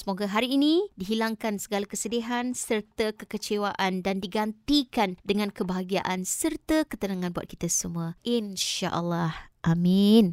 Semoga hari ini dihilangkan segala kesedihan serta kekecewaan dan digantikan dengan kebahagiaan serta ketenangan buat kita semua. InsyaAllah. Amin.